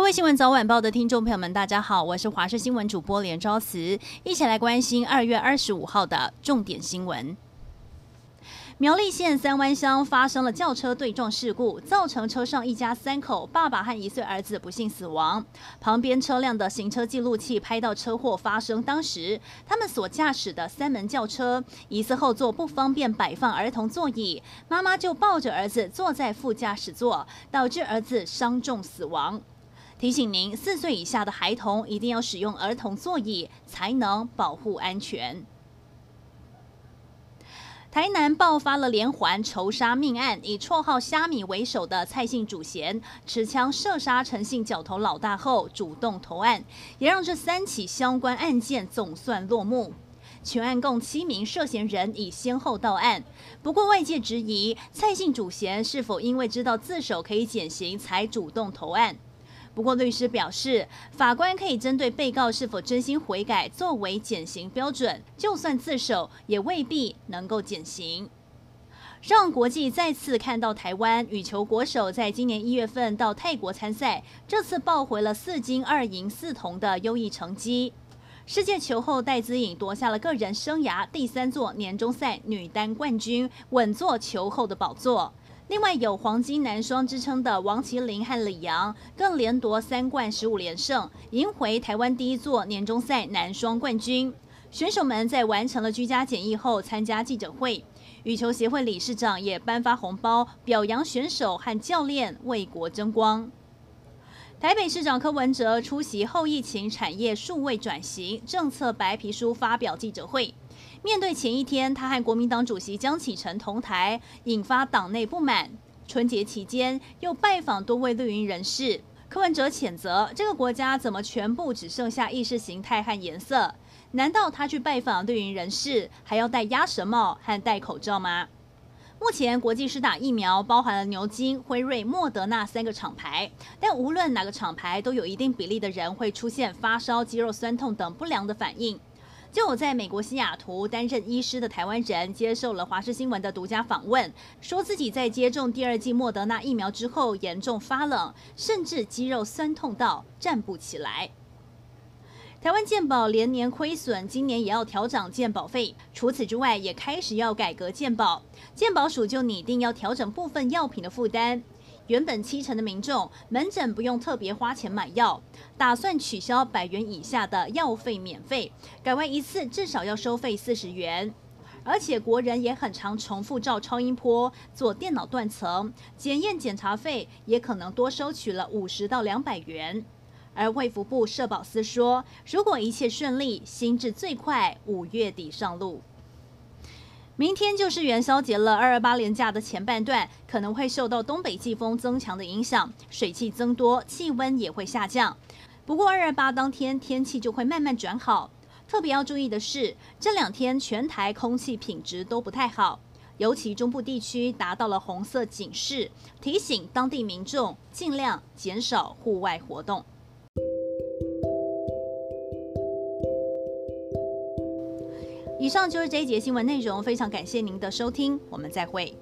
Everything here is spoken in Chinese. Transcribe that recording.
各位新闻早晚报的听众朋友们，大家好，我是华视新闻主播连昭慈，一起来关心二月二十五号的重点新闻。苗栗县三湾乡发生了轿车对撞事故，造成车上一家三口，爸爸和一岁儿子不幸死亡。旁边车辆的行车记录器拍到车祸发生当时，他们所驾驶的三门轿车疑似后座不方便摆放儿童座椅，妈妈就抱着儿子坐在副驾驶座，导致儿子伤重死亡。提醒您，四岁以下的孩童一定要使用儿童座椅，才能保护安全。台南爆发了连环仇杀命案，以绰号“虾米”为首的蔡姓主嫌持枪射杀陈姓角头老大后主动投案，也让这三起相关案件总算落幕。全案共七名涉嫌人已先后到案，不过外界质疑蔡姓主嫌是否因为知道自首可以减刑才主动投案。不过，律师表示，法官可以针对被告是否真心悔改作为减刑标准，就算自首也未必能够减刑。让国际再次看到台湾羽球国手在今年一月份到泰国参赛，这次抱回了四金二银四铜的优异成绩。世界球后戴资颖夺下了个人生涯第三座年终赛女单冠军，稳坐球后的宝座。另外有“黄金男双”之称的王齐麟和李洋，更连夺三冠十五连胜，赢回台湾第一座年终赛男双冠军。选手们在完成了居家检疫后参加记者会，羽球协会理事长也颁发红包，表扬选手和教练为国争光。台北市长柯文哲出席后疫情产业数位转型政策白皮书发表记者会。面对前一天，他和国民党主席江启臣同台，引发党内不满。春节期间又拜访多位绿营人士，柯文哲谴责这个国家怎么全部只剩下意识形态和颜色？难道他去拜访绿营人士还要戴鸭舌帽和戴口罩吗？目前国际施打疫苗包含了牛津、辉瑞、莫德纳三个厂牌，但无论哪个厂牌，都有一定比例的人会出现发烧、肌肉酸痛等不良的反应。就我在美国西雅图担任医师的台湾人接受了华视新闻的独家访问，说自己在接种第二剂莫德纳疫苗之后严重发冷，甚至肌肉酸痛到站不起来。台湾健保连年亏损，今年也要调整健保费。除此之外，也开始要改革健保，健保署就拟定要调整部分药品的负担。原本七成的民众门诊不用特别花钱买药，打算取消百元以下的药费免费，改为一次至少要收费四十元。而且国人也很常重复照超音波、做电脑断层检验，检查费也可能多收取了五十到两百元。而卫福部社保司说，如果一切顺利，新制最快五月底上路。明天就是元宵节了，二二八连假的前半段可能会受到东北季风增强的影响，水汽增多，气温也会下降。不过二二八当天天气就会慢慢转好。特别要注意的是，这两天全台空气品质都不太好，尤其中部地区达到了红色警示，提醒当地民众尽量减少户外活动。以上就是这一节新闻内容，非常感谢您的收听，我们再会。